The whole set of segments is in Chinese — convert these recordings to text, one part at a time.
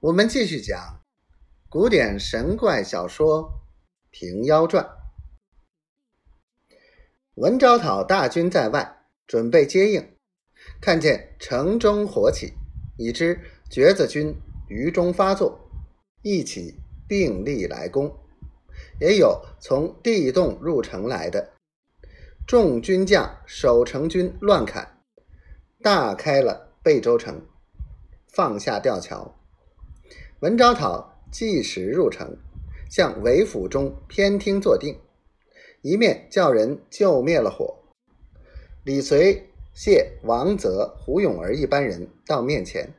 我们继续讲古典神怪小说《平妖传》。文昭讨大军在外，准备接应，看见城中火起，已知橛子军于中发作，一起并力来攻。也有从地洞入城来的，众军将守城军乱砍，大开了贝州城，放下吊桥。文昭讨即时入城，向韦府中偏厅坐定，一面叫人救灭了火。李随、谢、王泽、胡永儿一班人到面前，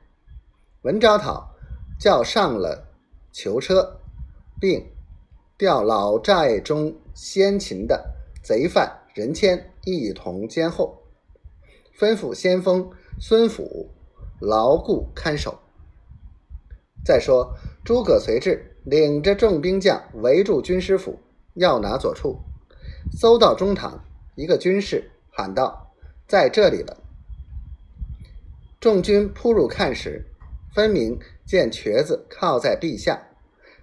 文昭讨叫上了囚车，并调老寨中先擒的贼犯任谦一同监候，吩咐先锋孙府牢固看守。再说，诸葛随志领着众兵将围住军师府，要拿左处。搜到中堂，一个军士喊道：“在这里了。”众军扑入看时，分明见瘸子靠在壁下，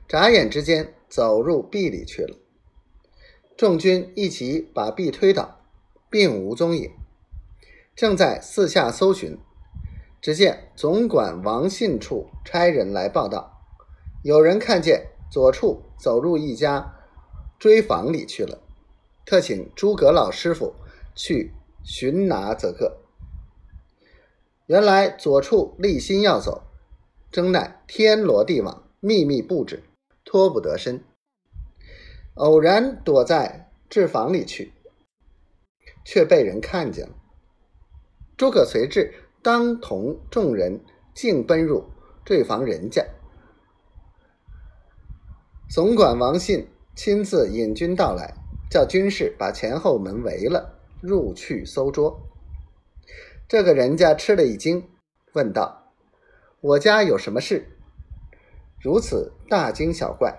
眨眼之间走入壁里去了。众军一齐把壁推倒，并无踪影。正在四下搜寻。只见总管王信处差人来报道，有人看见左处走入一家追房里去了，特请诸葛老师傅去寻拿则个。原来左处立心要走，争奈天罗地网，秘密布置，脱不得身，偶然躲在置房里去，却被人看见了。诸葛随至。当同众人径奔入坠房人家，总管王信亲自引军到来，叫军士把前后门围了，入去搜捉。这个人家吃了一惊，问道：“我家有什么事？如此大惊小怪？”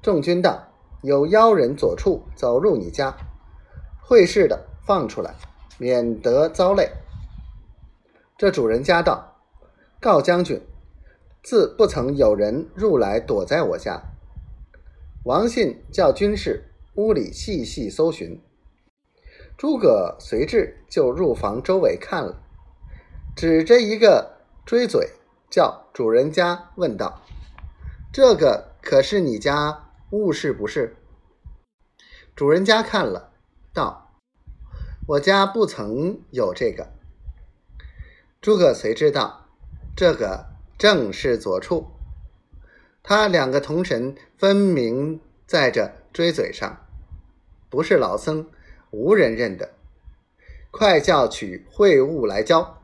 众军道：“有妖人左处走入你家，会事的放出来，免得遭累。”这主人家道：“告将军，自不曾有人入来躲在我家。”王信叫军士屋里细细搜寻。诸葛随至，就入房周围看了，指着一个锥嘴，叫主人家问道：“这个可是你家物事不是？”主人家看了，道：“我家不曾有这个。”诸葛谁知道，这个正是左处。他两个同神分明在这锥嘴上，不是老僧，无人认得。快叫取会物来交。